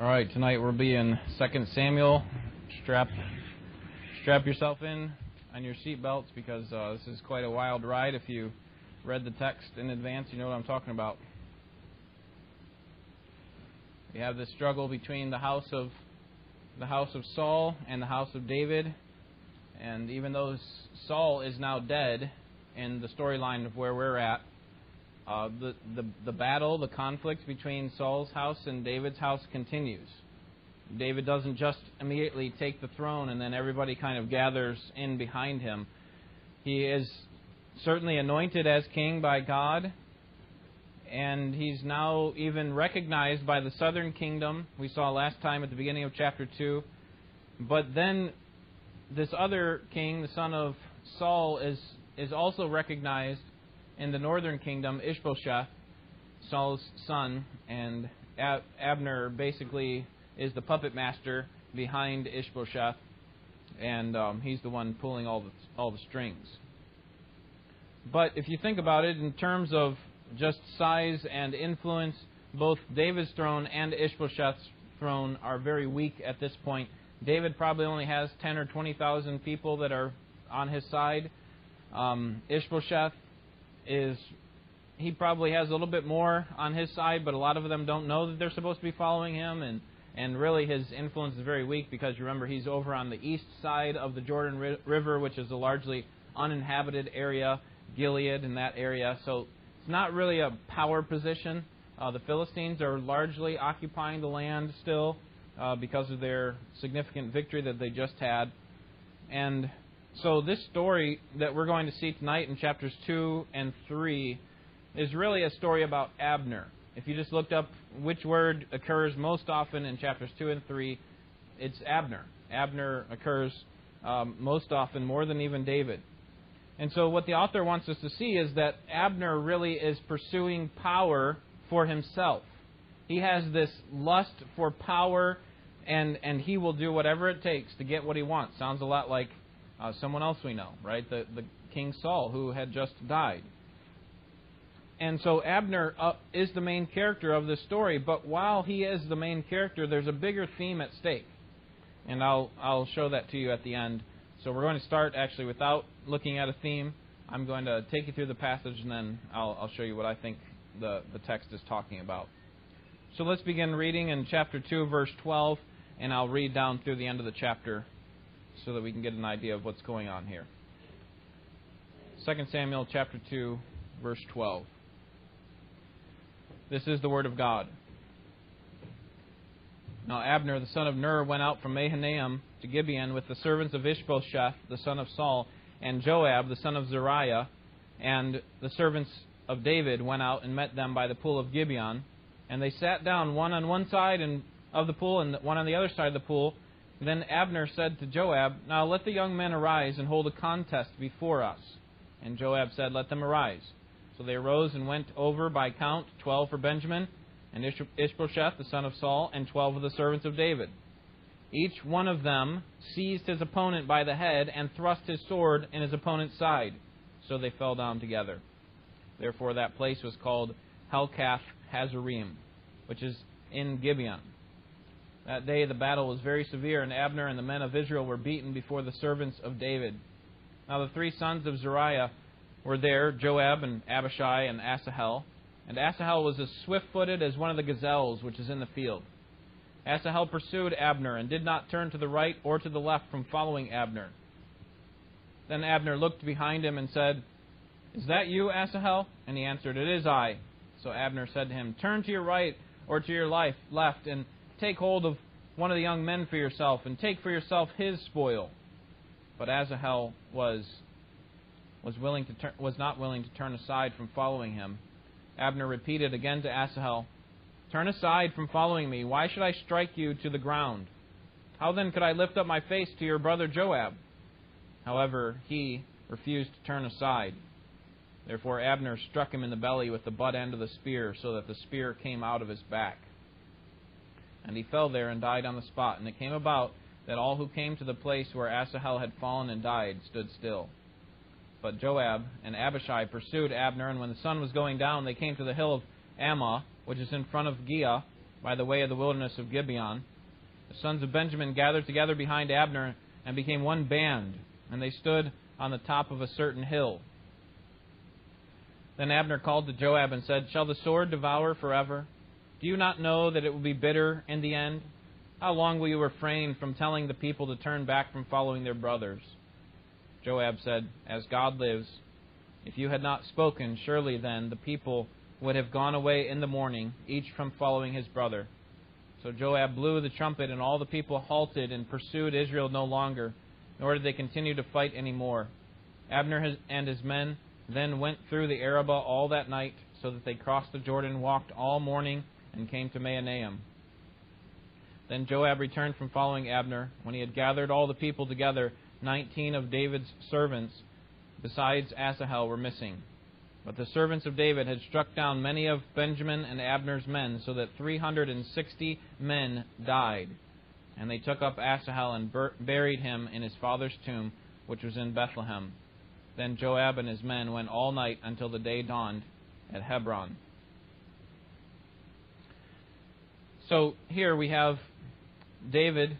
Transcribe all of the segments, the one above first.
All right, tonight we'll be in 2 Samuel. Strap strap yourself in on your seat belts because uh, this is quite a wild ride. If you read the text in advance, you know what I'm talking about. We have this struggle between the house of the house of Saul and the house of David, and even though Saul is now dead in the storyline of where we're at, uh, the, the, the battle, the conflict between Saul's house and David's house continues. David doesn't just immediately take the throne and then everybody kind of gathers in behind him. He is certainly anointed as king by God, and he's now even recognized by the southern kingdom. We saw last time at the beginning of chapter 2. But then this other king, the son of Saul, is, is also recognized in the northern kingdom, Ishbosheth, Saul's son, and Ab- Abner basically is the puppet master behind Ishbosheth, and um, he's the one pulling all the all the strings. But if you think about it in terms of just size and influence, both David's throne and Ishbosheth's throne are very weak at this point. David probably only has 10 or 20,000 people that are on his side. Um, Ishbosheth is he probably has a little bit more on his side, but a lot of them don't know that they're supposed to be following him, and and really his influence is very weak because remember he's over on the east side of the Jordan River, which is a largely uninhabited area, Gilead in that area. So it's not really a power position. Uh, the Philistines are largely occupying the land still uh, because of their significant victory that they just had, and so, this story that we're going to see tonight in chapters 2 and 3 is really a story about Abner. If you just looked up which word occurs most often in chapters 2 and 3, it's Abner. Abner occurs um, most often, more than even David. And so, what the author wants us to see is that Abner really is pursuing power for himself. He has this lust for power, and, and he will do whatever it takes to get what he wants. Sounds a lot like uh, someone else we know, right? The, the King Saul, who had just died. And so Abner uh, is the main character of this story, but while he is the main character, there's a bigger theme at stake. And I'll, I'll show that to you at the end. So we're going to start actually without looking at a theme. I'm going to take you through the passage and then I'll, I'll show you what I think the, the text is talking about. So let's begin reading in chapter 2, verse 12, and I'll read down through the end of the chapter so that we can get an idea of what's going on here. 2 Samuel chapter 2 verse 12. This is the word of God. Now Abner the son of Ner went out from Mahanaim to Gibeon with the servants of Ishbosheth the son of Saul and Joab the son of Zeruiah and the servants of David went out and met them by the pool of Gibeon and they sat down one on one side of the pool and one on the other side of the pool then Abner said to Joab, Now let the young men arise and hold a contest before us. And Joab said, Let them arise. So they arose and went over by count, twelve for Benjamin, and Ishbosheth the son of Saul, and twelve of the servants of David. Each one of them seized his opponent by the head and thrust his sword in his opponent's side. So they fell down together. Therefore that place was called Helkath Hazzurim, which is in Gibeon. That day the battle was very severe, and Abner and the men of Israel were beaten before the servants of David. Now the three sons of Zeruiah were there, Joab and Abishai and Asahel. And Asahel was as swift footed as one of the gazelles which is in the field. Asahel pursued Abner and did not turn to the right or to the left from following Abner. Then Abner looked behind him and said, Is that you, Asahel? And he answered, It is I. So Abner said to him, Turn to your right or to your life, left, and Take hold of one of the young men for yourself, and take for yourself his spoil. But Asahel was was willing to tur- was not willing to turn aside from following him. Abner repeated again to Asahel, Turn aside from following me. Why should I strike you to the ground? How then could I lift up my face to your brother Joab? However, he refused to turn aside. Therefore Abner struck him in the belly with the butt end of the spear, so that the spear came out of his back. And he fell there and died on the spot. And it came about that all who came to the place where Asahel had fallen and died stood still. But Joab and Abishai pursued Abner, and when the sun was going down, they came to the hill of Ammah, which is in front of Giah, by the way of the wilderness of Gibeon. The sons of Benjamin gathered together behind Abner and became one band, and they stood on the top of a certain hill. Then Abner called to Joab and said, Shall the sword devour forever? Do you not know that it will be bitter in the end? How long will you refrain from telling the people to turn back from following their brothers? Joab said, As God lives, if you had not spoken, surely then the people would have gone away in the morning, each from following his brother. So Joab blew the trumpet, and all the people halted and pursued Israel no longer, nor did they continue to fight any more. Abner and his men then went through the Arabah all that night, so that they crossed the Jordan, walked all morning, and came to Mahanaim. Then Joab returned from following Abner. When he had gathered all the people together, nineteen of David's servants, besides Asahel, were missing. But the servants of David had struck down many of Benjamin and Abner's men, so that three hundred and sixty men died. And they took up Asahel and buried him in his father's tomb, which was in Bethlehem. Then Joab and his men went all night until the day dawned at Hebron. So here we have David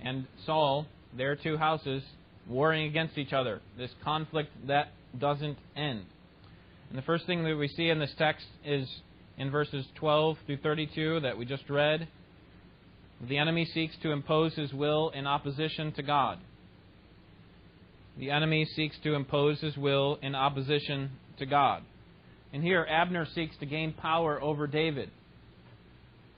and Saul, their two houses, warring against each other. This conflict that doesn't end. And the first thing that we see in this text is in verses 12 through 32 that we just read. The enemy seeks to impose his will in opposition to God. The enemy seeks to impose his will in opposition to God. And here, Abner seeks to gain power over David.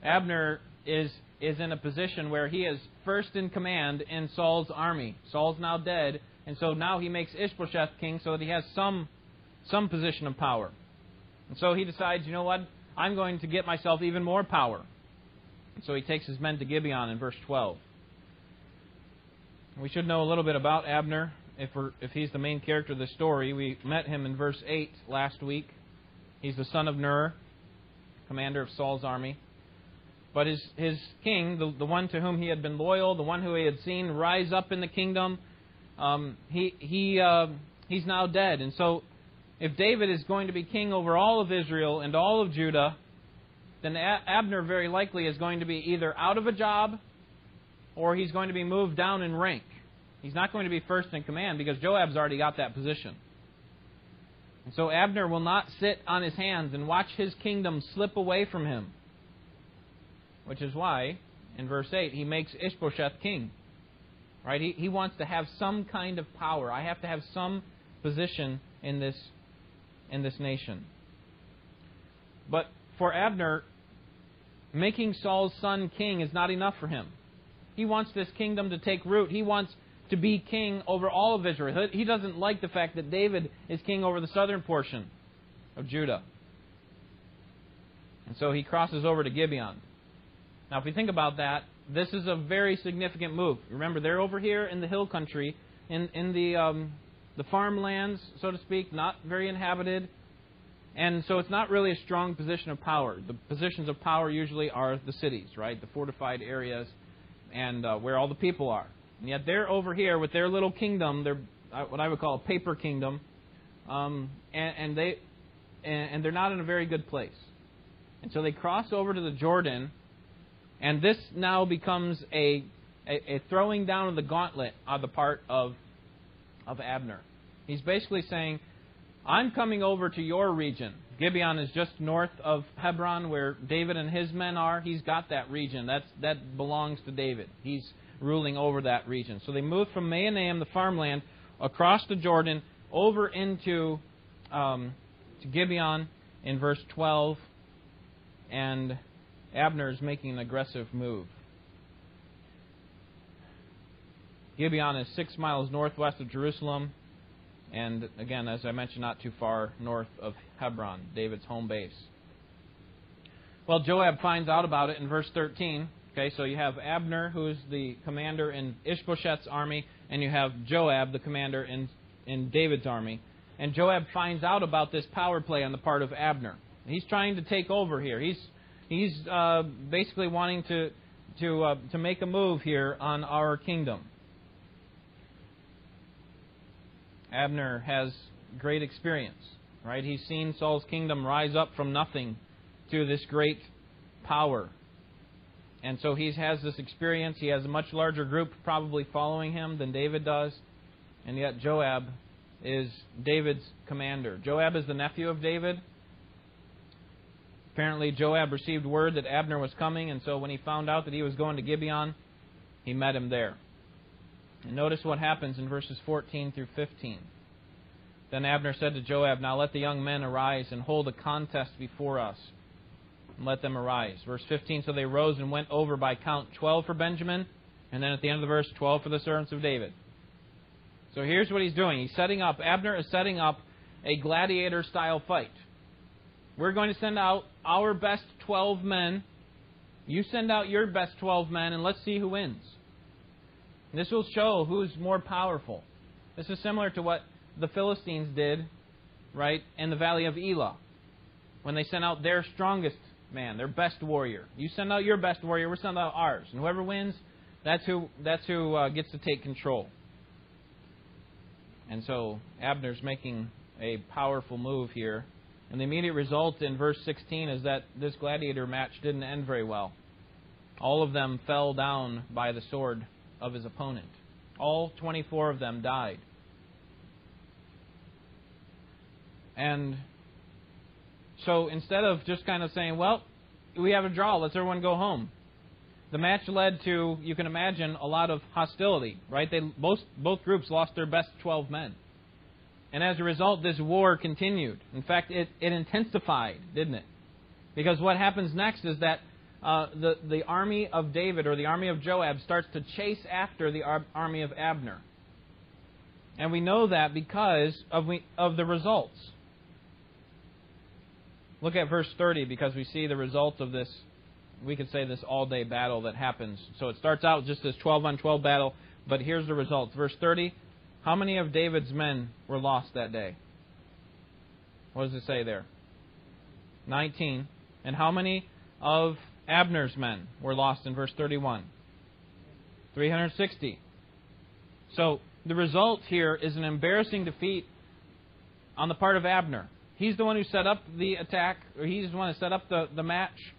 Abner is is in a position where he is first in command in Saul's army. Saul's now dead, and so now he makes Ishbosheth king so that he has some some position of power. And so he decides, you know what? I'm going to get myself even more power. And so he takes his men to Gibeon in verse 12. We should know a little bit about Abner if if he's the main character of the story. We met him in verse 8 last week. He's the son of Ner, commander of Saul's army. But his, his king, the, the one to whom he had been loyal, the one who he had seen rise up in the kingdom, um, he, he, uh, he's now dead. And so, if David is going to be king over all of Israel and all of Judah, then Abner very likely is going to be either out of a job or he's going to be moved down in rank. He's not going to be first in command because Joab's already got that position. And so Abner will not sit on his hands and watch his kingdom slip away from him which is why, in verse 8, he makes Ishbosheth king. Right? He, he wants to have some kind of power. I have to have some position in this, in this nation. But for Abner, making Saul's son king is not enough for him. He wants this kingdom to take root. He wants to be king over all of Israel. He doesn't like the fact that David is king over the southern portion of Judah. And so he crosses over to Gibeon. Now, if we think about that, this is a very significant move. Remember, they're over here in the hill country, in in the um, the farmlands, so to speak, not very inhabited, and so it's not really a strong position of power. The positions of power usually are the cities, right, the fortified areas, and uh, where all the people are. And yet they're over here with their little kingdom, their uh, what I would call a paper kingdom, um, and, and they and, and they're not in a very good place. And so they cross over to the Jordan and this now becomes a, a, a throwing down of the gauntlet on the part of, of Abner. He's basically saying, I'm coming over to your region. Gibeon is just north of Hebron, where David and his men are. He's got that region. That's, that belongs to David. He's ruling over that region. So they moved from Mahanaim, the farmland, across the Jordan, over into um, to Gibeon in verse 12. And Abner is making an aggressive move. Gibeon is six miles northwest of Jerusalem, and again, as I mentioned, not too far north of Hebron, David's home base. Well, Joab finds out about it in verse 13. Okay, so you have Abner, who is the commander in Ishbosheth's army, and you have Joab, the commander in, in David's army. And Joab finds out about this power play on the part of Abner. He's trying to take over here. He's He's uh, basically wanting to to uh, to make a move here on our kingdom. Abner has great experience, right? He's seen Saul's kingdom rise up from nothing to this great power. And so he has this experience. He has a much larger group probably following him than David does. And yet Joab is David's commander. Joab is the nephew of David. Apparently, Joab received word that Abner was coming, and so when he found out that he was going to Gibeon, he met him there. And notice what happens in verses 14 through 15. Then Abner said to Joab, Now let the young men arise and hold a contest before us. And let them arise. Verse 15 So they rose and went over by count 12 for Benjamin, and then at the end of the verse, 12 for the servants of David. So here's what he's doing. He's setting up, Abner is setting up a gladiator style fight. We're going to send out our best 12 men. You send out your best 12 men, and let's see who wins. This will show who's more powerful. This is similar to what the Philistines did, right, in the valley of Elah, when they sent out their strongest man, their best warrior. You send out your best warrior, we're sending out ours, and whoever wins, that's who that's who uh, gets to take control. And so Abner's making a powerful move here. And the immediate result in verse 16 is that this gladiator match didn't end very well. All of them fell down by the sword of his opponent. All 24 of them died. And so instead of just kind of saying, well, we have a draw, let's everyone go home, the match led to, you can imagine, a lot of hostility, right? They both both groups lost their best 12 men. And as a result, this war continued. In fact, it, it intensified, didn't it? Because what happens next is that uh, the, the army of David or the army of Joab starts to chase after the ar- army of Abner. And we know that because of, we, of the results. Look at verse 30 because we see the results of this, we could say this all day battle that happens. So it starts out just this 12 on 12 battle, but here's the results. Verse 30 How many of David's men were lost that day? What does it say there? 19. And how many of Abner's men were lost in verse 31? 360. So the result here is an embarrassing defeat on the part of Abner. He's the one who set up the attack, or he's the one who set up the, the match,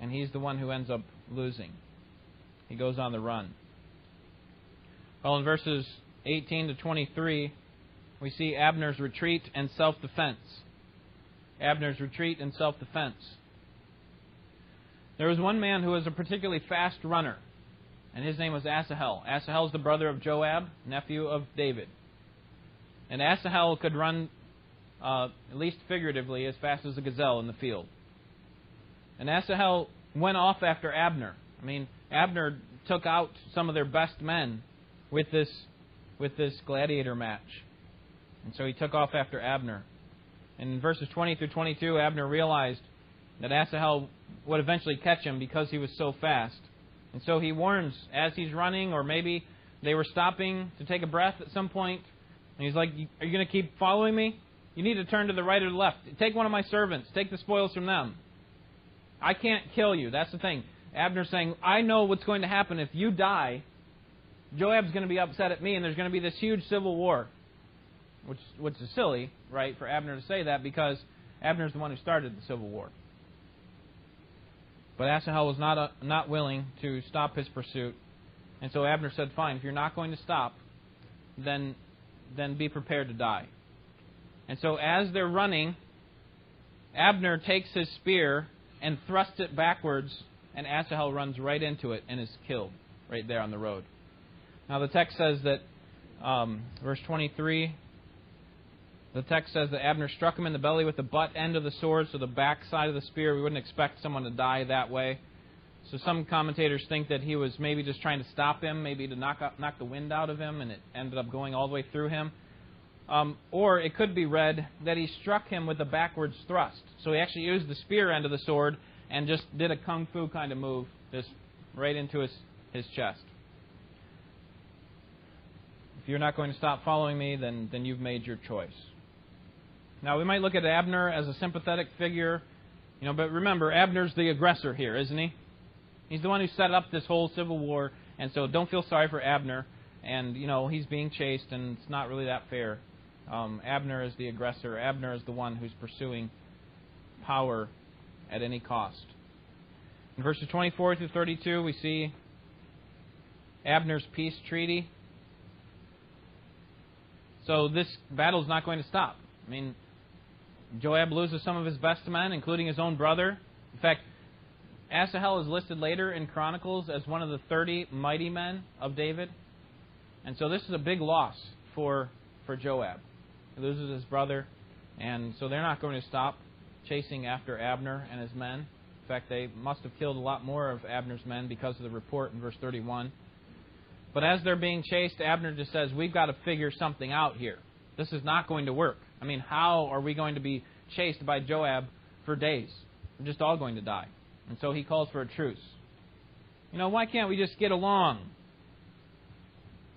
and he's the one who ends up losing. He goes on the run. Well, in verses 18 to 23, we see Abner's retreat and self defense. Abner's retreat and self defense. There was one man who was a particularly fast runner, and his name was Asahel. Asahel is the brother of Joab, nephew of David. And Asahel could run uh, at least figuratively, as fast as a gazelle in the field. And Asahel went off after Abner. I mean, Abner took out some of their best men with this with this gladiator match. And so he took off after Abner. And in verses 20 through 22, Abner realized that Asahel would eventually catch him because he was so fast. And so he warns as he's running, or maybe they were stopping to take a breath at some point. and he's like, Are you going to keep following me? You need to turn to the right or the left. Take one of my servants. Take the spoils from them. I can't kill you. That's the thing. Abner's saying, I know what's going to happen if you die. Joab's going to be upset at me, and there's going to be this huge civil war. Which, which is silly, right, for Abner to say that because Abner's the one who started the civil war. But Asahel was not, a, uh, not willing to stop his pursuit. And so Abner said, Fine, if you're not going to stop, then, then be prepared to die. And so as they're running, Abner takes his spear and thrusts it backwards, and Asahel runs right into it and is killed right there on the road. Now the text says that, um, verse 23, the text says that Abner struck him in the belly with the butt end of the sword, so the back side of the spear. We wouldn't expect someone to die that way. So some commentators think that he was maybe just trying to stop him, maybe to knock, up, knock the wind out of him, and it ended up going all the way through him. Um, or it could be read that he struck him with a backwards thrust. So he actually used the spear end of the sword and just did a kung fu kind of move, just right into his, his chest. You're not going to stop following me, then, then you've made your choice. Now, we might look at Abner as a sympathetic figure, you know, but remember, Abner's the aggressor here, isn't he? He's the one who set up this whole civil war, and so don't feel sorry for Abner. And, you know, he's being chased, and it's not really that fair. Um, Abner is the aggressor. Abner is the one who's pursuing power at any cost. In verses 24 through 32, we see Abner's peace treaty. So this battle is not going to stop. I mean, Joab loses some of his best men, including his own brother. In fact, Asahel is listed later in Chronicles as one of the 30 mighty men of David. And so this is a big loss for, for Joab. He loses his brother, and so they're not going to stop chasing after Abner and his men. In fact, they must have killed a lot more of Abner's men because of the report in verse 31. But as they're being chased, Abner just says, We've got to figure something out here. This is not going to work. I mean, how are we going to be chased by Joab for days? We're just all going to die. And so he calls for a truce. You know, why can't we just get along?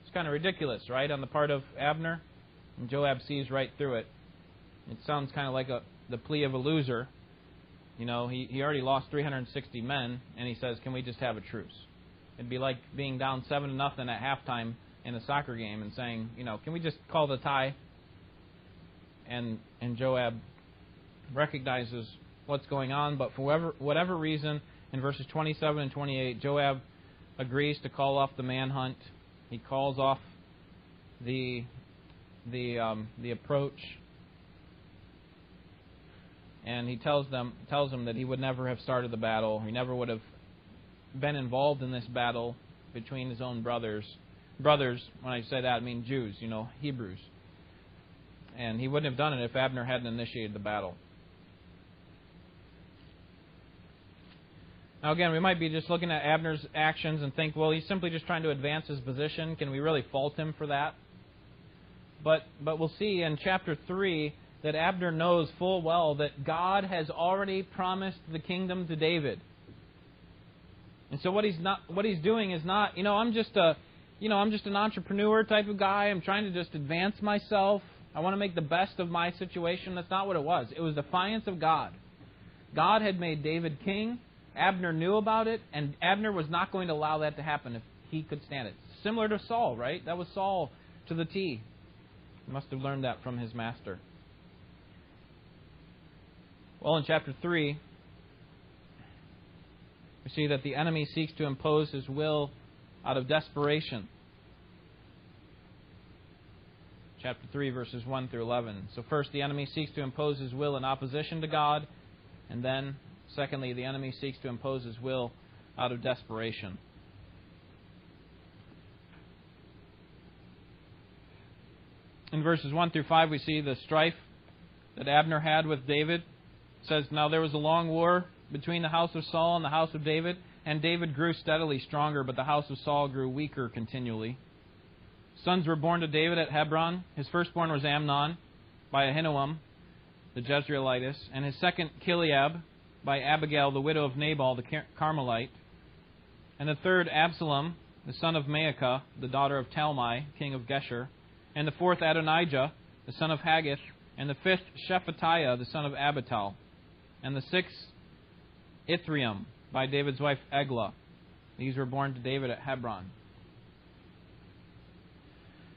It's kind of ridiculous, right, on the part of Abner? And Joab sees right through it. It sounds kind of like a, the plea of a loser. You know, he, he already lost 360 men, and he says, Can we just have a truce? It'd be like being down 7 to nothing at halftime in a soccer game and saying, You know, can we just call the tie? And, and Joab recognizes what's going on, but for whatever, whatever reason, in verses 27 and 28, Joab agrees to call off the manhunt. He calls off the the um, the approach, and he tells them tells them that he would never have started the battle. He never would have been involved in this battle between his own brothers. Brothers, when I say that, I mean Jews, you know, Hebrews. And he wouldn't have done it if Abner hadn't initiated the battle. Now, again, we might be just looking at Abner's actions and think, well, he's simply just trying to advance his position. Can we really fault him for that? But, but we'll see in chapter 3 that Abner knows full well that God has already promised the kingdom to David. And so what he's not what he's doing is not, you know, I'm just a you know, I'm just an entrepreneur type of guy. I'm trying to just advance myself. I want to make the best of my situation. That's not what it was. It was defiance of God. God had made David king. Abner knew about it, and Abner was not going to allow that to happen if he could stand it. Similar to Saul, right? That was Saul to the T. He must have learned that from his master. Well, in chapter 3, we see that the enemy seeks to impose his will out of desperation. Chapter 3, verses 1 through 11. So, first, the enemy seeks to impose his will in opposition to God, and then Secondly, the enemy seeks to impose his will out of desperation. In verses 1 through 5, we see the strife that Abner had with David. It says, Now there was a long war between the house of Saul and the house of David, and David grew steadily stronger, but the house of Saul grew weaker continually. Sons were born to David at Hebron. His firstborn was Amnon by Ahinoam, the Jezreelitess, and his second Chileab by Abigail, the widow of Nabal the Carmelite, and the third Absalom, the son of Maacah, the daughter of Talmai, king of Geshur, and the fourth Adonijah, the son of Haggith, and the fifth Shephatiah, the son of Abital, and the sixth Ithream, by David's wife Eglah. These were born to David at Hebron.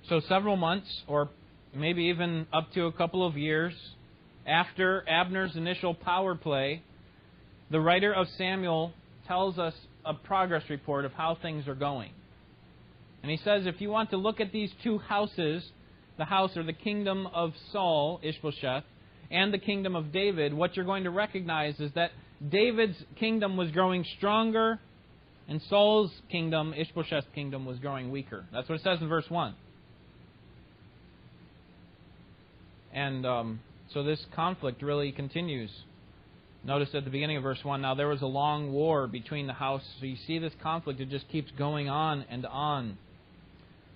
So several months, or maybe even up to a couple of years, after Abner's initial power play the writer of Samuel tells us a progress report of how things are going. And he says if you want to look at these two houses, the house or the kingdom of Saul, Ishbosheth, and the kingdom of David, what you're going to recognize is that David's kingdom was growing stronger, and Saul's kingdom, Ishbosheth's kingdom, was growing weaker. That's what it says in verse 1. And um, so this conflict really continues Notice at the beginning of verse 1 now there was a long war between the house. So you see this conflict, it just keeps going on and on.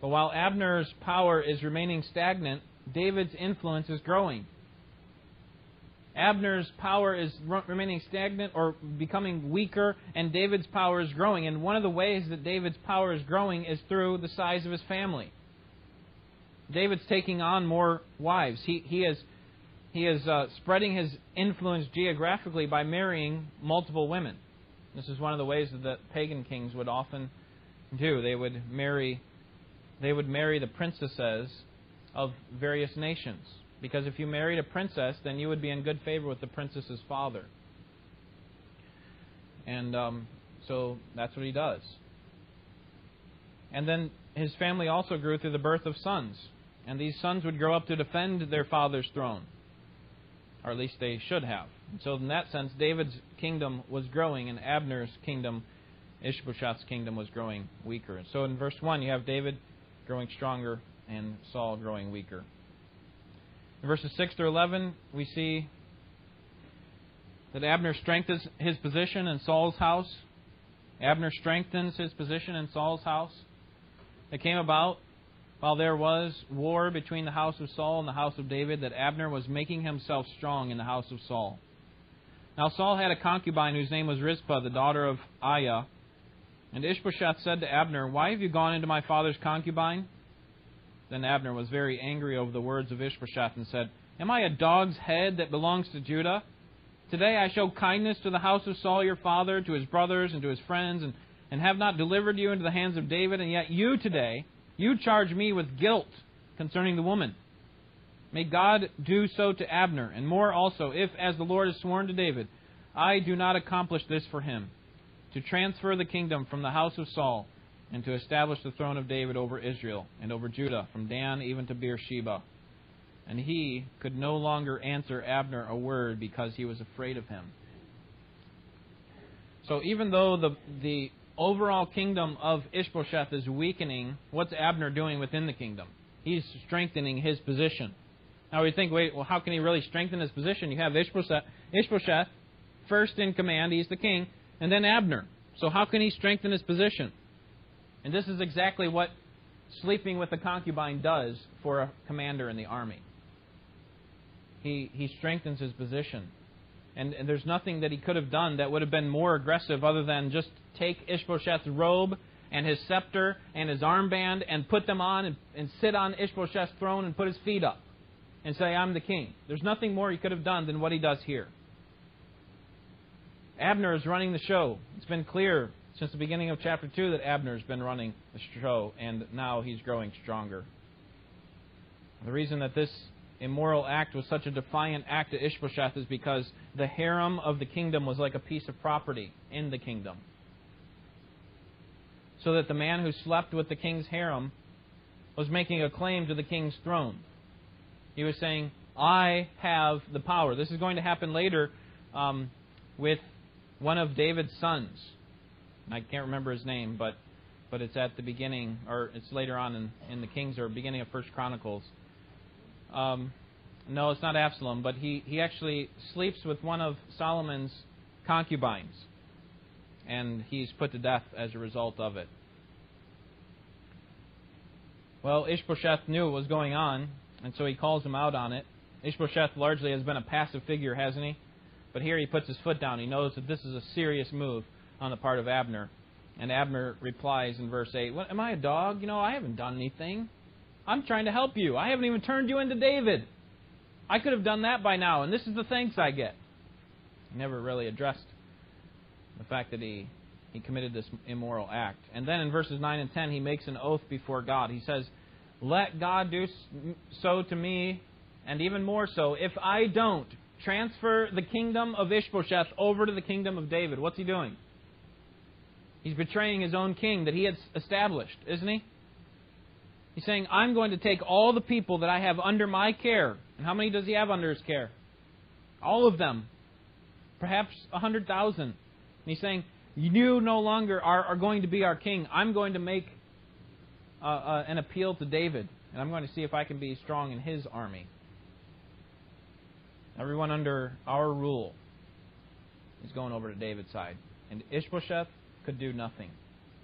But while Abner's power is remaining stagnant, David's influence is growing. Abner's power is remaining stagnant or becoming weaker, and David's power is growing. And one of the ways that David's power is growing is through the size of his family. David's taking on more wives. He, he has he is uh, spreading his influence geographically by marrying multiple women. This is one of the ways that the pagan kings would often do. They would marry they would marry the princesses of various nations. Because if you married a princess, then you would be in good favor with the princess's father. And um, so that's what he does. And then his family also grew through the birth of sons. And these sons would grow up to defend their father's throne. Or at least they should have. And so, in that sense, David's kingdom was growing, and Abner's kingdom, Ishbosheth's kingdom, was growing weaker. So, in verse 1, you have David growing stronger and Saul growing weaker. In verses 6 through 11, we see that Abner strengthens his position in Saul's house. Abner strengthens his position in Saul's house. It came about while there was war between the house of Saul and the house of David that Abner was making himself strong in the house of Saul. Now Saul had a concubine whose name was Rizpah, the daughter of Aiah. And Ishbosheth said to Abner, Why have you gone into my father's concubine? Then Abner was very angry over the words of Ishbosheth and said, Am I a dog's head that belongs to Judah? Today I show kindness to the house of Saul your father, to his brothers, and to his friends, and, and have not delivered you into the hands of David, and yet you today, you charge me with guilt concerning the woman. May God do so to Abner, and more also, if, as the Lord has sworn to David, I do not accomplish this for him, to transfer the kingdom from the house of Saul, and to establish the throne of David over Israel and over Judah, from Dan even to Beersheba and he could no longer answer Abner a word because he was afraid of him. So even though the the overall kingdom of Ishbosheth is weakening, what's Abner doing within the kingdom? He's strengthening his position. Now we think, wait, well, how can he really strengthen his position? You have Ishbosheth, Ishbosheth first in command, he's the king, and then Abner. So how can he strengthen his position? And this is exactly what sleeping with a concubine does for a commander in the army he, he strengthens his position. And, and there's nothing that he could have done that would have been more aggressive other than just take Ishbosheth's robe and his scepter and his armband and put them on and, and sit on Ishbosheth's throne and put his feet up and say, I'm the king. There's nothing more he could have done than what he does here. Abner is running the show. It's been clear since the beginning of chapter 2 that Abner has been running the show, and now he's growing stronger. The reason that this immoral act was such a defiant act to Ishbosheth is because the harem of the kingdom was like a piece of property in the kingdom. So that the man who slept with the king's harem was making a claim to the king's throne. He was saying, I have the power. This is going to happen later um, with one of David's sons. I can't remember his name, but but it's at the beginning, or it's later on in, in the Kings or beginning of First Chronicles. Um, no, it's not Absalom, but he, he actually sleeps with one of Solomon's concubines. And he's put to death as a result of it. Well, Ishbosheth knew what was going on, and so he calls him out on it. Ishbosheth largely has been a passive figure, hasn't he? But here he puts his foot down. He knows that this is a serious move on the part of Abner. And Abner replies in verse 8, what, Am I a dog? You know, I haven't done anything. I'm trying to help you. I haven't even turned you into David. I could have done that by now, and this is the thanks I get. He never really addressed the fact that he, he committed this immoral act. And then in verses 9 and 10, he makes an oath before God. He says, Let God do so to me, and even more so, if I don't transfer the kingdom of Ishbosheth over to the kingdom of David. What's he doing? He's betraying his own king that he had established, isn't he? He's saying, I'm going to take all the people that I have under my care. And how many does he have under his care? All of them. Perhaps a 100,000. And he's saying, You no longer are, are going to be our king. I'm going to make uh, uh, an appeal to David. And I'm going to see if I can be strong in his army. Everyone under our rule is going over to David's side. And Ishbosheth could do nothing.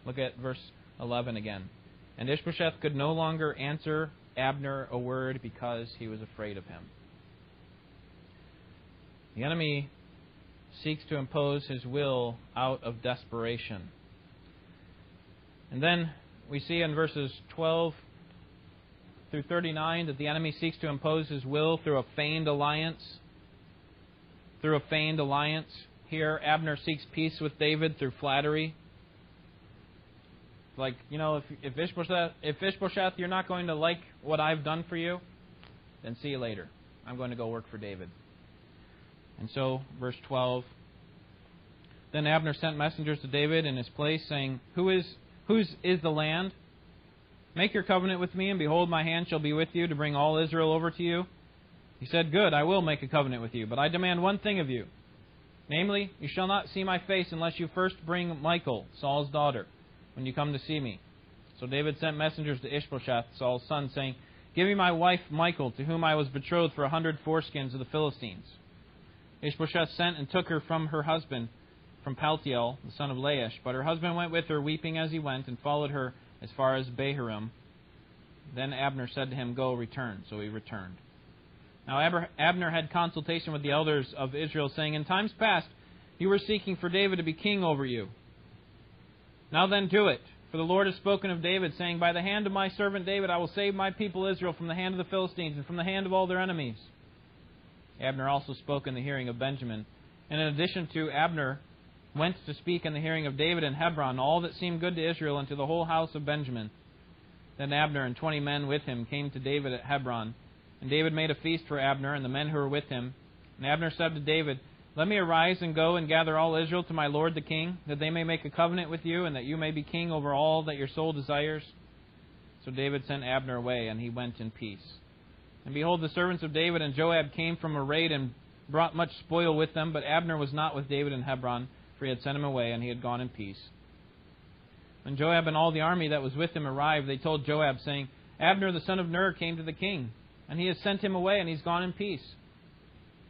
Look at verse 11 again. And Ishbosheth could no longer answer Abner a word because he was afraid of him. The enemy seeks to impose his will out of desperation. And then we see in verses 12 through 39 that the enemy seeks to impose his will through a feigned alliance. Through a feigned alliance. Here, Abner seeks peace with David through flattery. Like, you know, if, if Ishbosheth, if Ishbosheth, you're not going to like what I've done for you, then see you later. I'm going to go work for David. And so, verse 12. Then Abner sent messengers to David in his place, saying, Who is whose is the land? Make your covenant with me, and behold, my hand shall be with you to bring all Israel over to you. He said, Good, I will make a covenant with you, but I demand one thing of you. Namely, you shall not see my face unless you first bring Michal, Saul's daughter, when you come to see me. So David sent messengers to Ishbosheth, Saul's son, saying, Give me my wife Michal, to whom I was betrothed for a hundred foreskins of the Philistines. Ishbosheth sent and took her from her husband, from Paltiel, the son of Laish. But her husband went with her, weeping as he went, and followed her as far as Bahurim. Then Abner said to him, Go, return. So he returned. Now Abner had consultation with the elders of Israel, saying, In times past you were seeking for David to be king over you. Now then do it. For the Lord has spoken of David, saying, By the hand of my servant David I will save my people Israel from the hand of the Philistines and from the hand of all their enemies. Abner also spoke in the hearing of Benjamin. And in addition to Abner, went to speak in the hearing of David in Hebron all that seemed good to Israel and to the whole house of Benjamin. Then Abner and twenty men with him came to David at Hebron. And David made a feast for Abner and the men who were with him. And Abner said to David, Let me arise and go and gather all Israel to my lord the king, that they may make a covenant with you, and that you may be king over all that your soul desires. So David sent Abner away, and he went in peace. And behold, the servants of David and Joab came from a raid and brought much spoil with them, but Abner was not with David in Hebron, for he had sent him away, and he had gone in peace. When Joab and all the army that was with him arrived, they told Joab, saying, Abner the son of Ner came to the king, and he has sent him away, and he's gone in peace.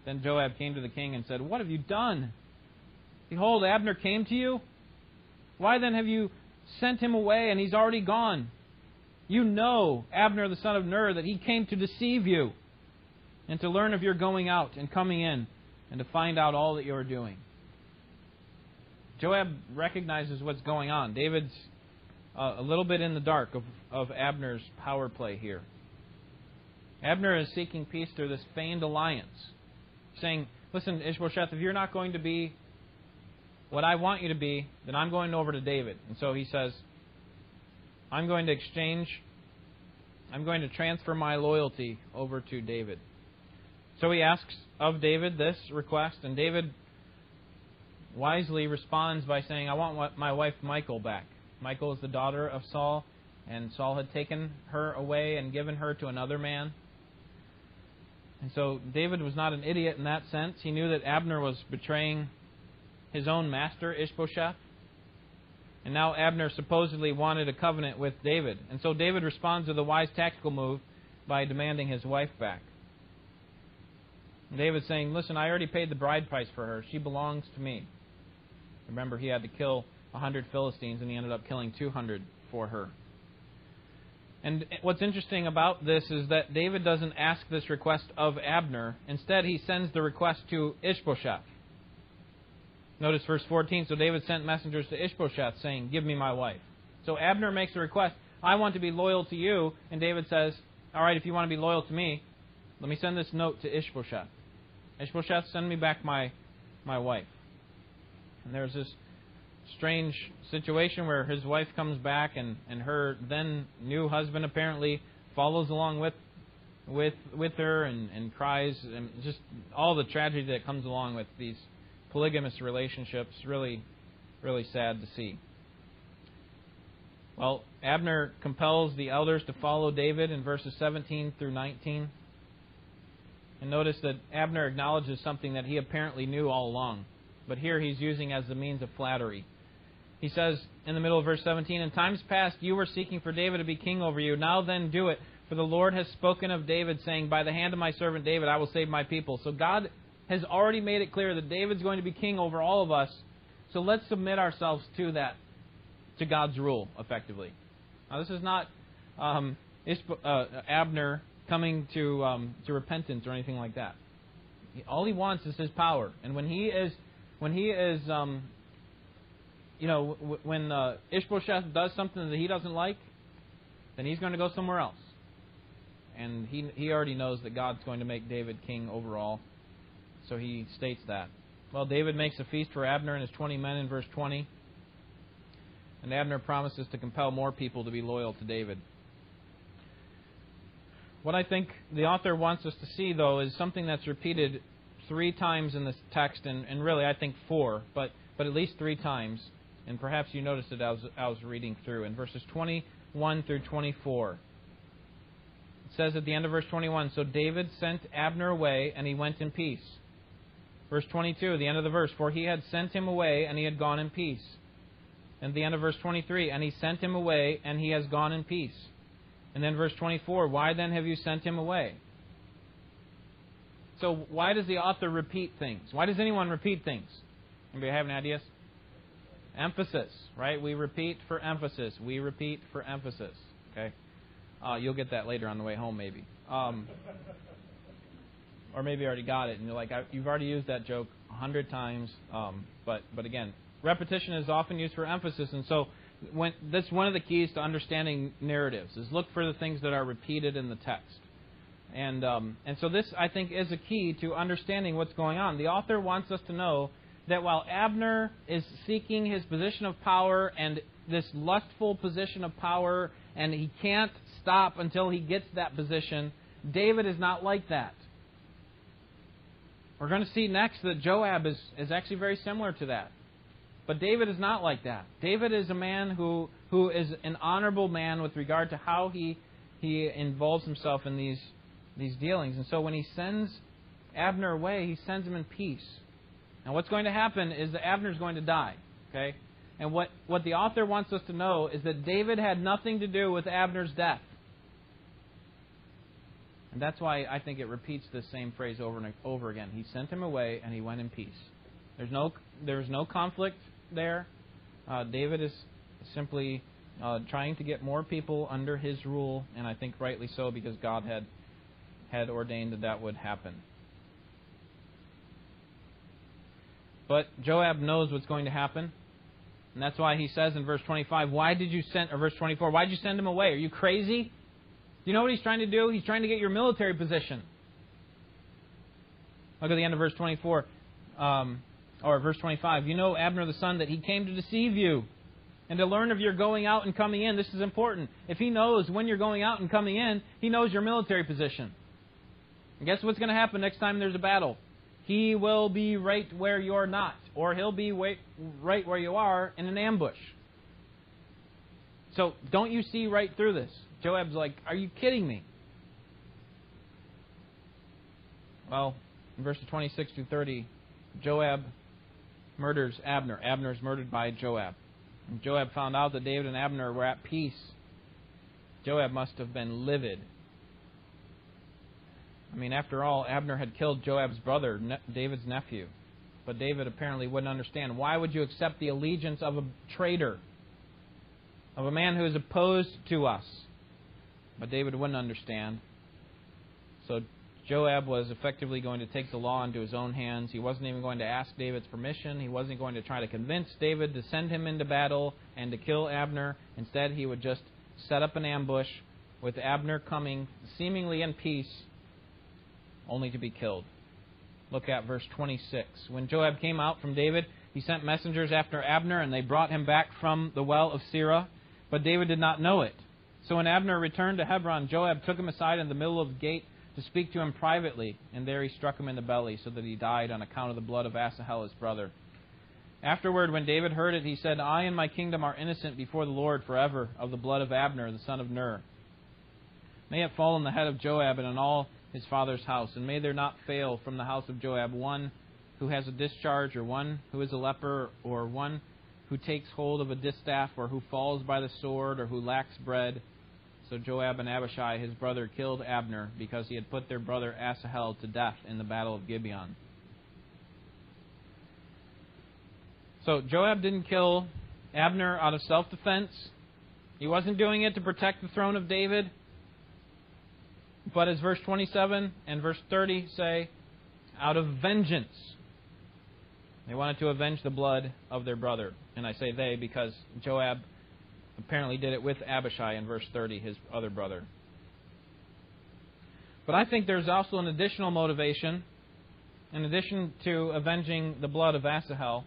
Then Joab came to the king and said, What have you done? Behold, Abner came to you. Why then have you sent him away, and he's already gone? You know, Abner the son of Ner, that he came to deceive you, and to learn of your going out and coming in, and to find out all that you are doing. Joab recognizes what's going on. David's uh, a little bit in the dark of, of Abner's power play here. Abner is seeking peace through this feigned alliance, saying, Listen, Ishbosheth, if you're not going to be what I want you to be, then I'm going over to David. And so he says, I'm going to exchange, I'm going to transfer my loyalty over to David. So he asks of David this request, and David wisely responds by saying, I want my wife Michal back. Michal is the daughter of Saul, and Saul had taken her away and given her to another man. And so David was not an idiot in that sense. He knew that Abner was betraying his own master, Ishbosheth. And now Abner supposedly wanted a covenant with David. And so David responds with a wise tactical move by demanding his wife back. David's saying, Listen, I already paid the bride price for her. She belongs to me. Remember, he had to kill a 100 Philistines, and he ended up killing 200 for her. And what's interesting about this is that David doesn't ask this request of Abner. Instead, he sends the request to Ishbosheth. Notice verse 14. So David sent messengers to Ishbosheth, saying, Give me my wife. So Abner makes a request. I want to be loyal to you. And David says, All right, if you want to be loyal to me, let me send this note to Ishbosheth. Ishbosheth, send me back my, my wife. And there's this strange situation where his wife comes back and, and her then new husband apparently follows along with with with her and, and cries and just all the tragedy that comes along with these polygamous relationships really really sad to see. Well, Abner compels the elders to follow David in verses 17 through 19. And notice that Abner acknowledges something that he apparently knew all along but here he's using as the means of flattery. He says in the middle of verse 17, In times past you were seeking for David to be king over you. Now then do it. For the Lord has spoken of David, saying, By the hand of my servant David I will save my people. So God has already made it clear that David's going to be king over all of us. So let's submit ourselves to that, to God's rule, effectively. Now, this is not um, uh, Abner coming to um, to repentance or anything like that. All he wants is his power, and when he is when he is, um, you know, when uh, Ishbosheth does something that he doesn't like, then he's going to go somewhere else. And he he already knows that God's going to make David king overall. so he states that. Well, David makes a feast for Abner and his 20 men in verse 20. And Abner promises to compel more people to be loyal to David. What I think the author wants us to see, though, is something that's repeated three times in this text, and, and really I think four, but but at least three times. And perhaps you noticed it as I was reading through in verses 21 through 24. It says at the end of verse 21 So David sent Abner away, and he went in peace. Verse 22, the end of the verse, For he had sent him away, and he had gone in peace. And the end of verse 23, And he sent him away, and he has gone in peace. And then verse 24, Why then have you sent him away? So why does the author repeat things? Why does anyone repeat things? Anybody have any ideas? Emphasis, right? We repeat for emphasis. We repeat for emphasis. Okay, uh, you'll get that later on the way home, maybe. Um, or maybe you already got it, and you're like, you've already used that joke a hundred times. Um, but but again, repetition is often used for emphasis, and so when, that's one of the keys to understanding narratives is look for the things that are repeated in the text. And um, and so this I think is a key to understanding what's going on. The author wants us to know that while Abner is seeking his position of power and this lustful position of power, and he can't stop until he gets that position, David is not like that. We're going to see next that Joab is, is actually very similar to that. But David is not like that. David is a man who, who is an honorable man with regard to how he, he involves himself in these, these dealings. And so when he sends Abner away, he sends him in peace. Now, what's going to happen is that Abner is going to die. Okay? And what, what the author wants us to know is that David had nothing to do with Abner's death. And that's why I think it repeats the same phrase over and over again. He sent him away and he went in peace. There's no there's no conflict there. Uh, David is simply uh, trying to get more people under his rule, and I think rightly so because God had had ordained that that would happen. But Joab knows what's going to happen. And that's why he says in verse 25, Why did you send, or verse 24, why did you send him away? Are you crazy? Do you know what he's trying to do? He's trying to get your military position. Look at the end of verse 24, um, or verse 25. You know Abner the son that he came to deceive you and to learn of your going out and coming in. This is important. If he knows when you're going out and coming in, he knows your military position. And guess what's going to happen next time there's a battle? He will be right where you're not, or he'll be right where you are in an ambush. So don't you see right through this? Joab's like, Are you kidding me? Well, in verses 26 to 30, Joab murders Abner. Abner is murdered by Joab. And Joab found out that David and Abner were at peace. Joab must have been livid. I mean, after all, Abner had killed Joab's brother, David's nephew. But David apparently wouldn't understand. Why would you accept the allegiance of a traitor, of a man who is opposed to us? But David wouldn't understand. So Joab was effectively going to take the law into his own hands. He wasn't even going to ask David's permission. He wasn't going to try to convince David to send him into battle and to kill Abner. Instead, he would just set up an ambush with Abner coming seemingly in peace, only to be killed. Look at verse 26. When Joab came out from David, he sent messengers after Abner, and they brought him back from the well of Sirah. But David did not know it. So when Abner returned to Hebron, Joab took him aside in the middle of the gate to speak to him privately, and there he struck him in the belly, so that he died on account of the blood of Asahel his brother. Afterward, when David heard it, he said, I and my kingdom are innocent before the Lord forever of the blood of Abner, the son of Ner. May it fall on the head of Joab and on all his father's house, and may there not fail from the house of Joab one who has a discharge, or one who is a leper, or one who takes hold of a distaff, or who falls by the sword, or who lacks bread so Joab and Abishai, his brother, killed Abner because he had put their brother Asahel to death in the battle of Gibeon. So Joab didn't kill Abner out of self defense. He wasn't doing it to protect the throne of David. But as verse 27 and verse 30 say, out of vengeance. They wanted to avenge the blood of their brother. And I say they because Joab apparently did it with Abishai in verse 30, his other brother. But I think there's also an additional motivation, in addition to avenging the blood of Asahel.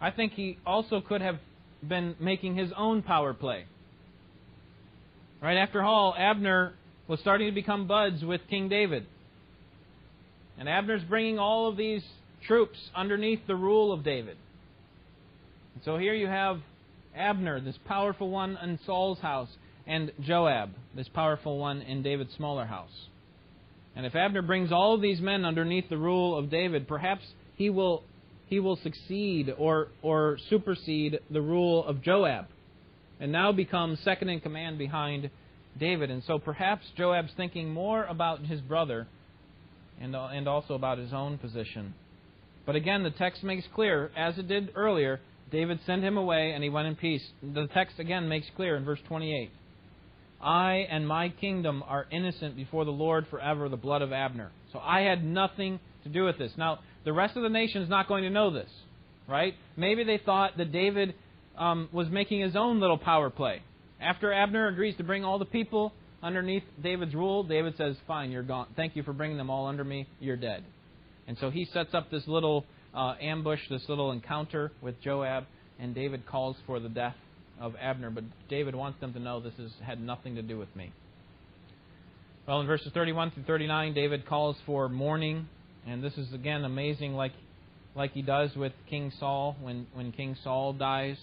I think he also could have been making his own power play. Right after all, Abner was starting to become buds with King David. And Abner's bringing all of these troops underneath the rule of David. So here you have Abner, this powerful one in Saul's house, and Joab, this powerful one in David's smaller house. And if Abner brings all of these men underneath the rule of David, perhaps he will he will succeed or or supersede the rule of Joab and now become second in command behind David. And so perhaps Joab's thinking more about his brother and, and also about his own position. But again, the text makes clear, as it did earlier, David sent him away and he went in peace. The text again makes clear in verse 28 I and my kingdom are innocent before the Lord forever, the blood of Abner. So I had nothing to do with this. Now, the rest of the nation is not going to know this, right? Maybe they thought that David um, was making his own little power play. After Abner agrees to bring all the people underneath David's rule, David says, Fine, you're gone. Thank you for bringing them all under me. You're dead. And so he sets up this little uh, ambush, this little encounter with Joab, and David calls for the death of Abner. But David wants them to know this has had nothing to do with me. Well, in verses 31 through 39, David calls for mourning. And this is, again, amazing, like, like he does with King Saul. When, when King Saul dies,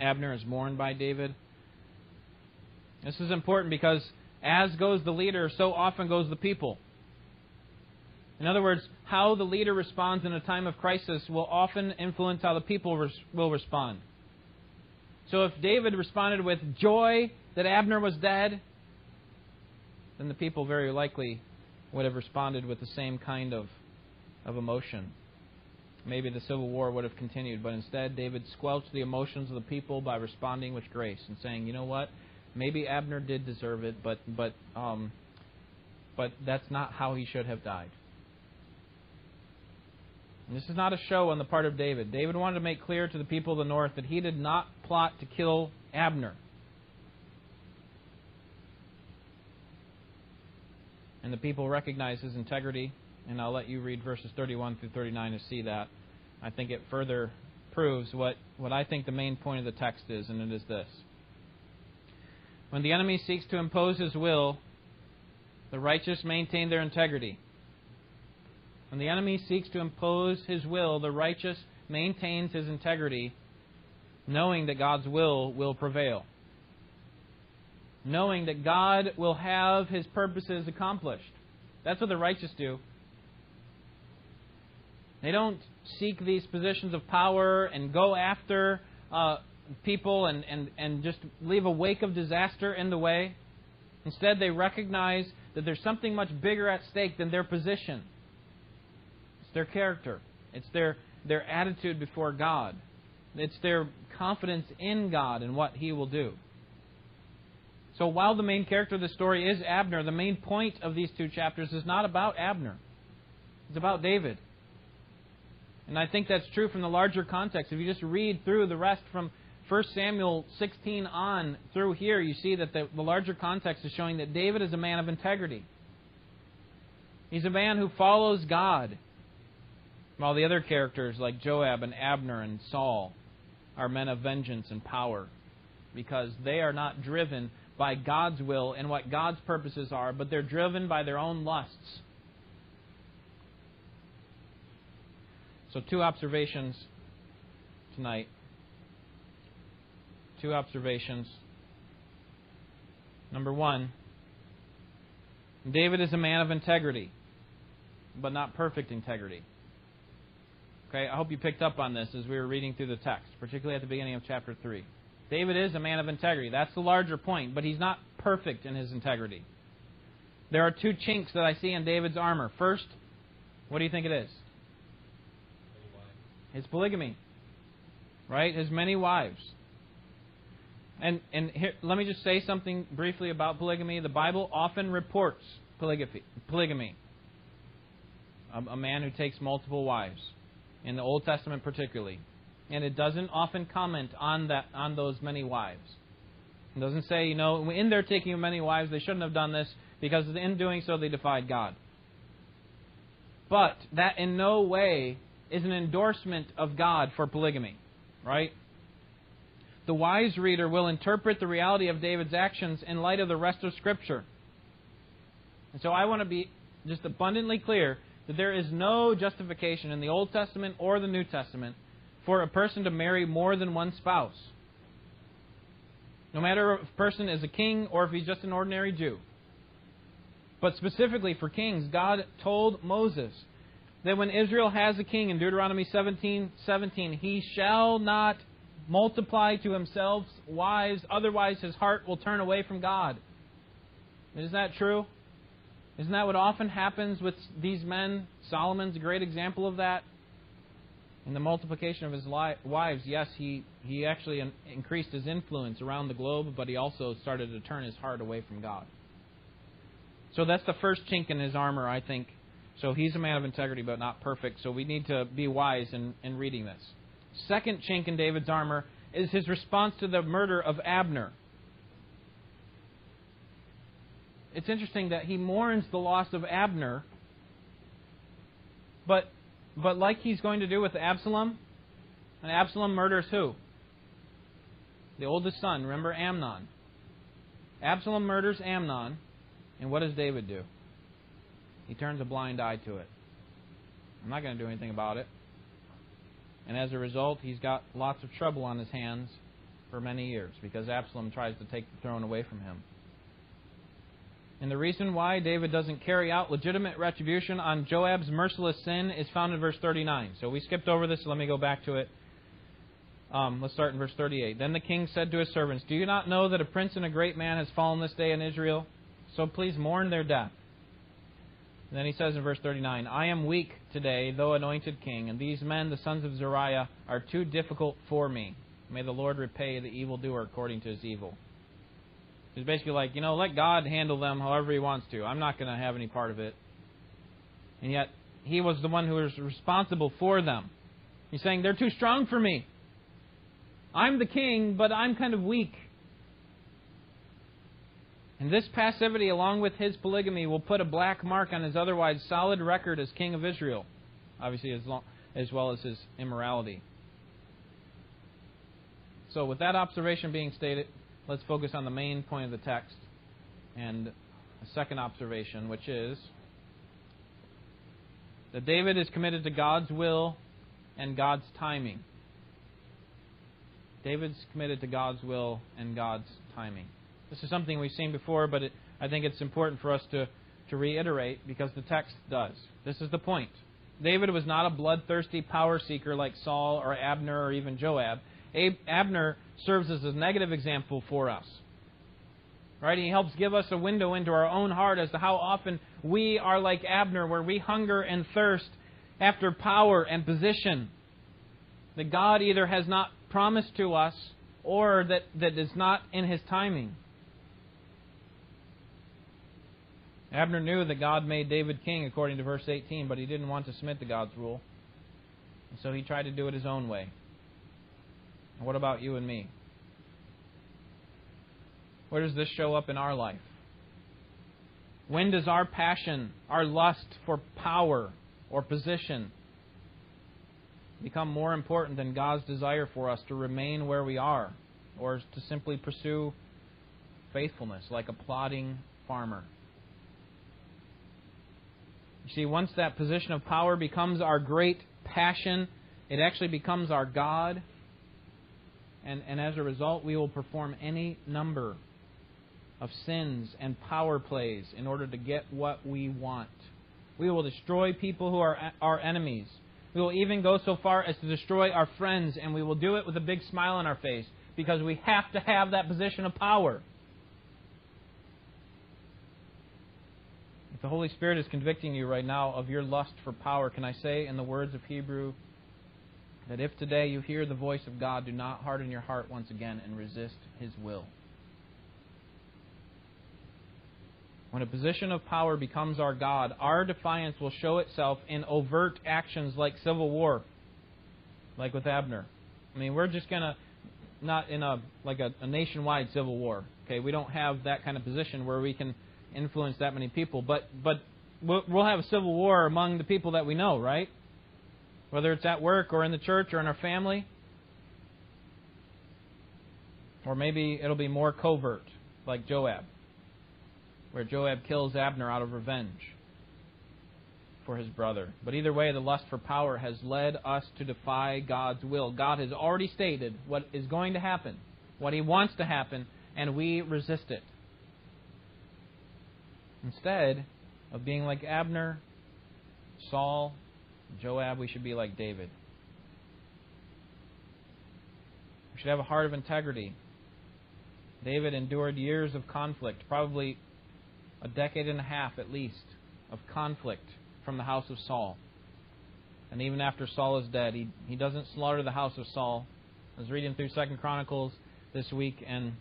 Abner is mourned by David. This is important because as goes the leader, so often goes the people. In other words, how the leader responds in a time of crisis will often influence how the people res- will respond. So if David responded with joy that Abner was dead, then the people very likely would have responded with the same kind of, of emotion. Maybe the civil war would have continued, but instead David squelched the emotions of the people by responding with grace and saying, "You know what? Maybe Abner did deserve it, but but um, but that's not how he should have died." And this is not a show on the part of David. David wanted to make clear to the people of the north that he did not plot to kill Abner. And the people recognize his integrity and I'll let you read verses 31 through 39 to see that. I think it further proves what, what I think the main point of the text is, and it is this. When the enemy seeks to impose his will, the righteous maintain their integrity. When the enemy seeks to impose his will, the righteous maintains his integrity, knowing that God's will will prevail. Knowing that God will have his purposes accomplished. That's what the righteous do. They don't seek these positions of power and go after uh, people and, and, and just leave a wake of disaster in the way. Instead, they recognize that there's something much bigger at stake than their position. It's their character, it's their, their attitude before God, it's their confidence in God and what He will do. So while the main character of the story is Abner, the main point of these two chapters is not about Abner. It's about David. And I think that's true from the larger context. If you just read through the rest from 1 Samuel 16 on through here, you see that the, the larger context is showing that David is a man of integrity. He's a man who follows God. While the other characters, like Joab and Abner and Saul, are men of vengeance and power because they are not driven by God's will and what God's purposes are, but they're driven by their own lusts So, two observations tonight. Two observations. Number one, David is a man of integrity, but not perfect integrity. Okay, I hope you picked up on this as we were reading through the text, particularly at the beginning of chapter 3. David is a man of integrity. That's the larger point, but he's not perfect in his integrity. There are two chinks that I see in David's armor. First, what do you think it is? his polygamy, right? His many wives. And and here, let me just say something briefly about polygamy. The Bible often reports polygamy. Polygamy. A, a man who takes multiple wives, in the Old Testament particularly, and it doesn't often comment on that on those many wives. It doesn't say, you know, in their taking many wives, they shouldn't have done this because in doing so they defied God. But that in no way is an endorsement of God for polygamy, right? The wise reader will interpret the reality of David's actions in light of the rest of Scripture. And so I want to be just abundantly clear that there is no justification in the Old Testament or the New Testament for a person to marry more than one spouse. No matter if a person is a king or if he's just an ordinary Jew. But specifically for kings, God told Moses that when Israel has a king in Deuteronomy 17, 17, he shall not multiply to himself wives, otherwise his heart will turn away from God. Isn't that true? Isn't that what often happens with these men? Solomon's a great example of that. In the multiplication of his wives, yes, he, he actually increased his influence around the globe, but he also started to turn his heart away from God. So that's the first chink in his armor, I think. So he's a man of integrity, but not perfect. So we need to be wise in, in reading this. Second chink in David's armor is his response to the murder of Abner. It's interesting that he mourns the loss of Abner, but but like he's going to do with Absalom, and Absalom murders who? The oldest son, remember Amnon. Absalom murders Amnon, and what does David do? He turns a blind eye to it. I'm not going to do anything about it. And as a result, he's got lots of trouble on his hands for many years because Absalom tries to take the throne away from him. And the reason why David doesn't carry out legitimate retribution on Joab's merciless sin is found in verse 39. So we skipped over this, so let me go back to it. Um, let's start in verse 38. Then the king said to his servants, Do you not know that a prince and a great man has fallen this day in Israel? So please mourn their death. And then he says in verse 39, I am weak today, though anointed king, and these men, the sons of Zeruiah, are too difficult for me. May the Lord repay the evildoer according to his evil. He's basically like, you know, let God handle them however he wants to. I'm not going to have any part of it. And yet, he was the one who was responsible for them. He's saying, they're too strong for me. I'm the king, but I'm kind of weak. And this passivity, along with his polygamy, will put a black mark on his otherwise solid record as king of Israel, obviously, as, long, as well as his immorality. So, with that observation being stated, let's focus on the main point of the text and a second observation, which is that David is committed to God's will and God's timing. David's committed to God's will and God's timing. This is something we've seen before, but it, I think it's important for us to, to reiterate because the text does. This is the point. David was not a bloodthirsty power seeker like Saul or Abner or even Joab. Abner serves as a negative example for us. Right? He helps give us a window into our own heart as to how often we are like Abner, where we hunger and thirst after power and position that God either has not promised to us or that, that is not in his timing. Abner knew that God made David king according to verse 18, but he didn't want to submit to God's rule. And so he tried to do it his own way. What about you and me? Where does this show up in our life? When does our passion, our lust for power or position become more important than God's desire for us to remain where we are or to simply pursue faithfulness like a plodding farmer? You see, once that position of power becomes our great passion, it actually becomes our God and, and as a result, we will perform any number of sins and power plays in order to get what we want. We will destroy people who are our enemies. We will even go so far as to destroy our friends, and we will do it with a big smile on our face because we have to have that position of power. The Holy Spirit is convicting you right now of your lust for power, can I say, in the words of Hebrew that if today you hear the voice of God, do not harden your heart once again and resist His will. When a position of power becomes our God, our defiance will show itself in overt actions like civil war, like with Abner. I mean, we're just going to not in a like a, a nationwide civil war. Okay, we don't have that kind of position where we can influence that many people, but but we'll have a civil war among the people that we know, right? whether it's at work or in the church or in our family. Or maybe it'll be more covert, like Joab, where Joab kills Abner out of revenge. for his brother. But either way, the lust for power has led us to defy God's will. God has already stated what is going to happen, what he wants to happen, and we resist it. Instead of being like Abner, Saul, Joab, we should be like David. We should have a heart of integrity. David endured years of conflict, probably a decade and a half at least, of conflict from the house of Saul. And even after Saul is dead, he, he doesn't slaughter the house of Saul. I was reading through Second Chronicles this week, and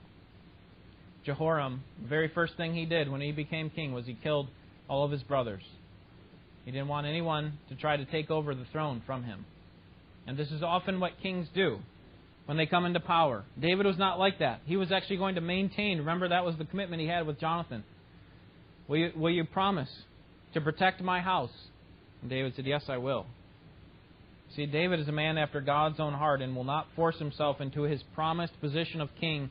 Jehoram, the very first thing he did when he became king was he killed all of his brothers. He didn't want anyone to try to take over the throne from him. And this is often what kings do when they come into power. David was not like that. He was actually going to maintain, remember, that was the commitment he had with Jonathan. Will you, will you promise to protect my house? And David said, Yes, I will. See, David is a man after God's own heart and will not force himself into his promised position of king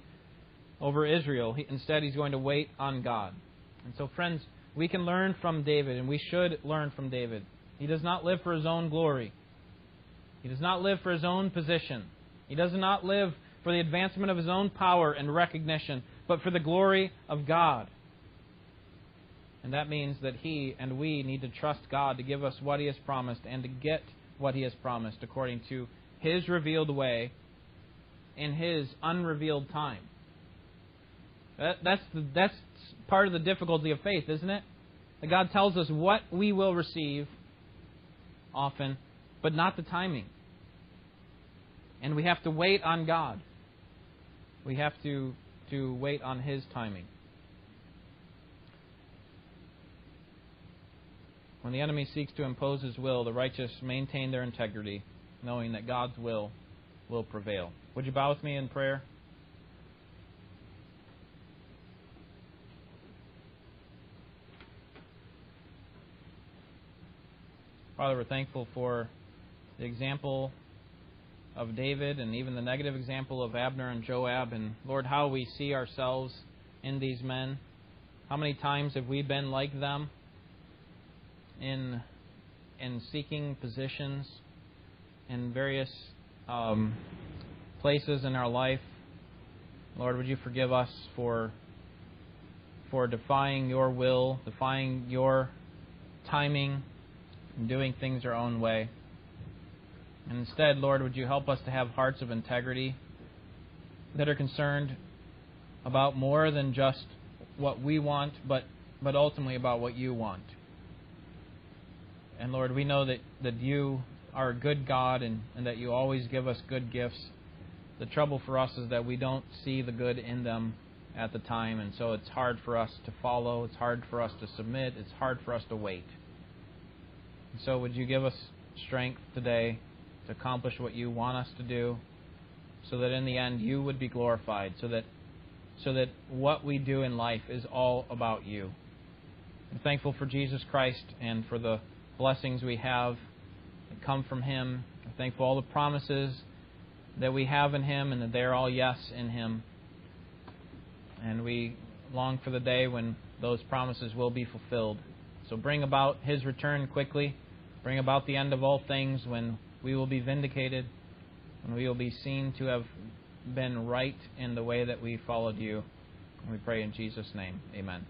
over Israel. He, instead, he's going to wait on God. And so, friends, we can learn from David, and we should learn from David. He does not live for his own glory, he does not live for his own position. He does not live for the advancement of his own power and recognition, but for the glory of God. And that means that he and we need to trust God to give us what he has promised and to get what he has promised according to his revealed way in his unrevealed time. That, that's, the, that's part of the difficulty of faith, isn't it? That God tells us what we will receive often, but not the timing. And we have to wait on God. We have to, to wait on His timing. When the enemy seeks to impose his will, the righteous maintain their integrity, knowing that God's will will prevail. Would you bow with me in prayer? Father, we're thankful for the example of David and even the negative example of Abner and Joab. And Lord, how we see ourselves in these men. How many times have we been like them in in seeking positions in various um, places in our life? Lord, would you forgive us for for defying your will, defying your timing, and doing things our own way? And instead, Lord, would you help us to have hearts of integrity that are concerned about more than just what we want, but, but ultimately about what you want. And Lord, we know that, that you are a good God and, and that you always give us good gifts. The trouble for us is that we don't see the good in them at the time, and so it's hard for us to follow, it's hard for us to submit, it's hard for us to wait. And so, would you give us strength today to accomplish what you want us to do, so that in the end you would be glorified, so that so that what we do in life is all about you. I'm thankful for Jesus Christ and for the blessings we have that come from Him. I'm thankful for all the promises that we have in Him and that they're all yes in Him. And we long for the day when those promises will be fulfilled. So bring about His return quickly. Bring about the end of all things when we will be vindicated and we will be seen to have been right in the way that we followed you. We pray in Jesus' name. Amen.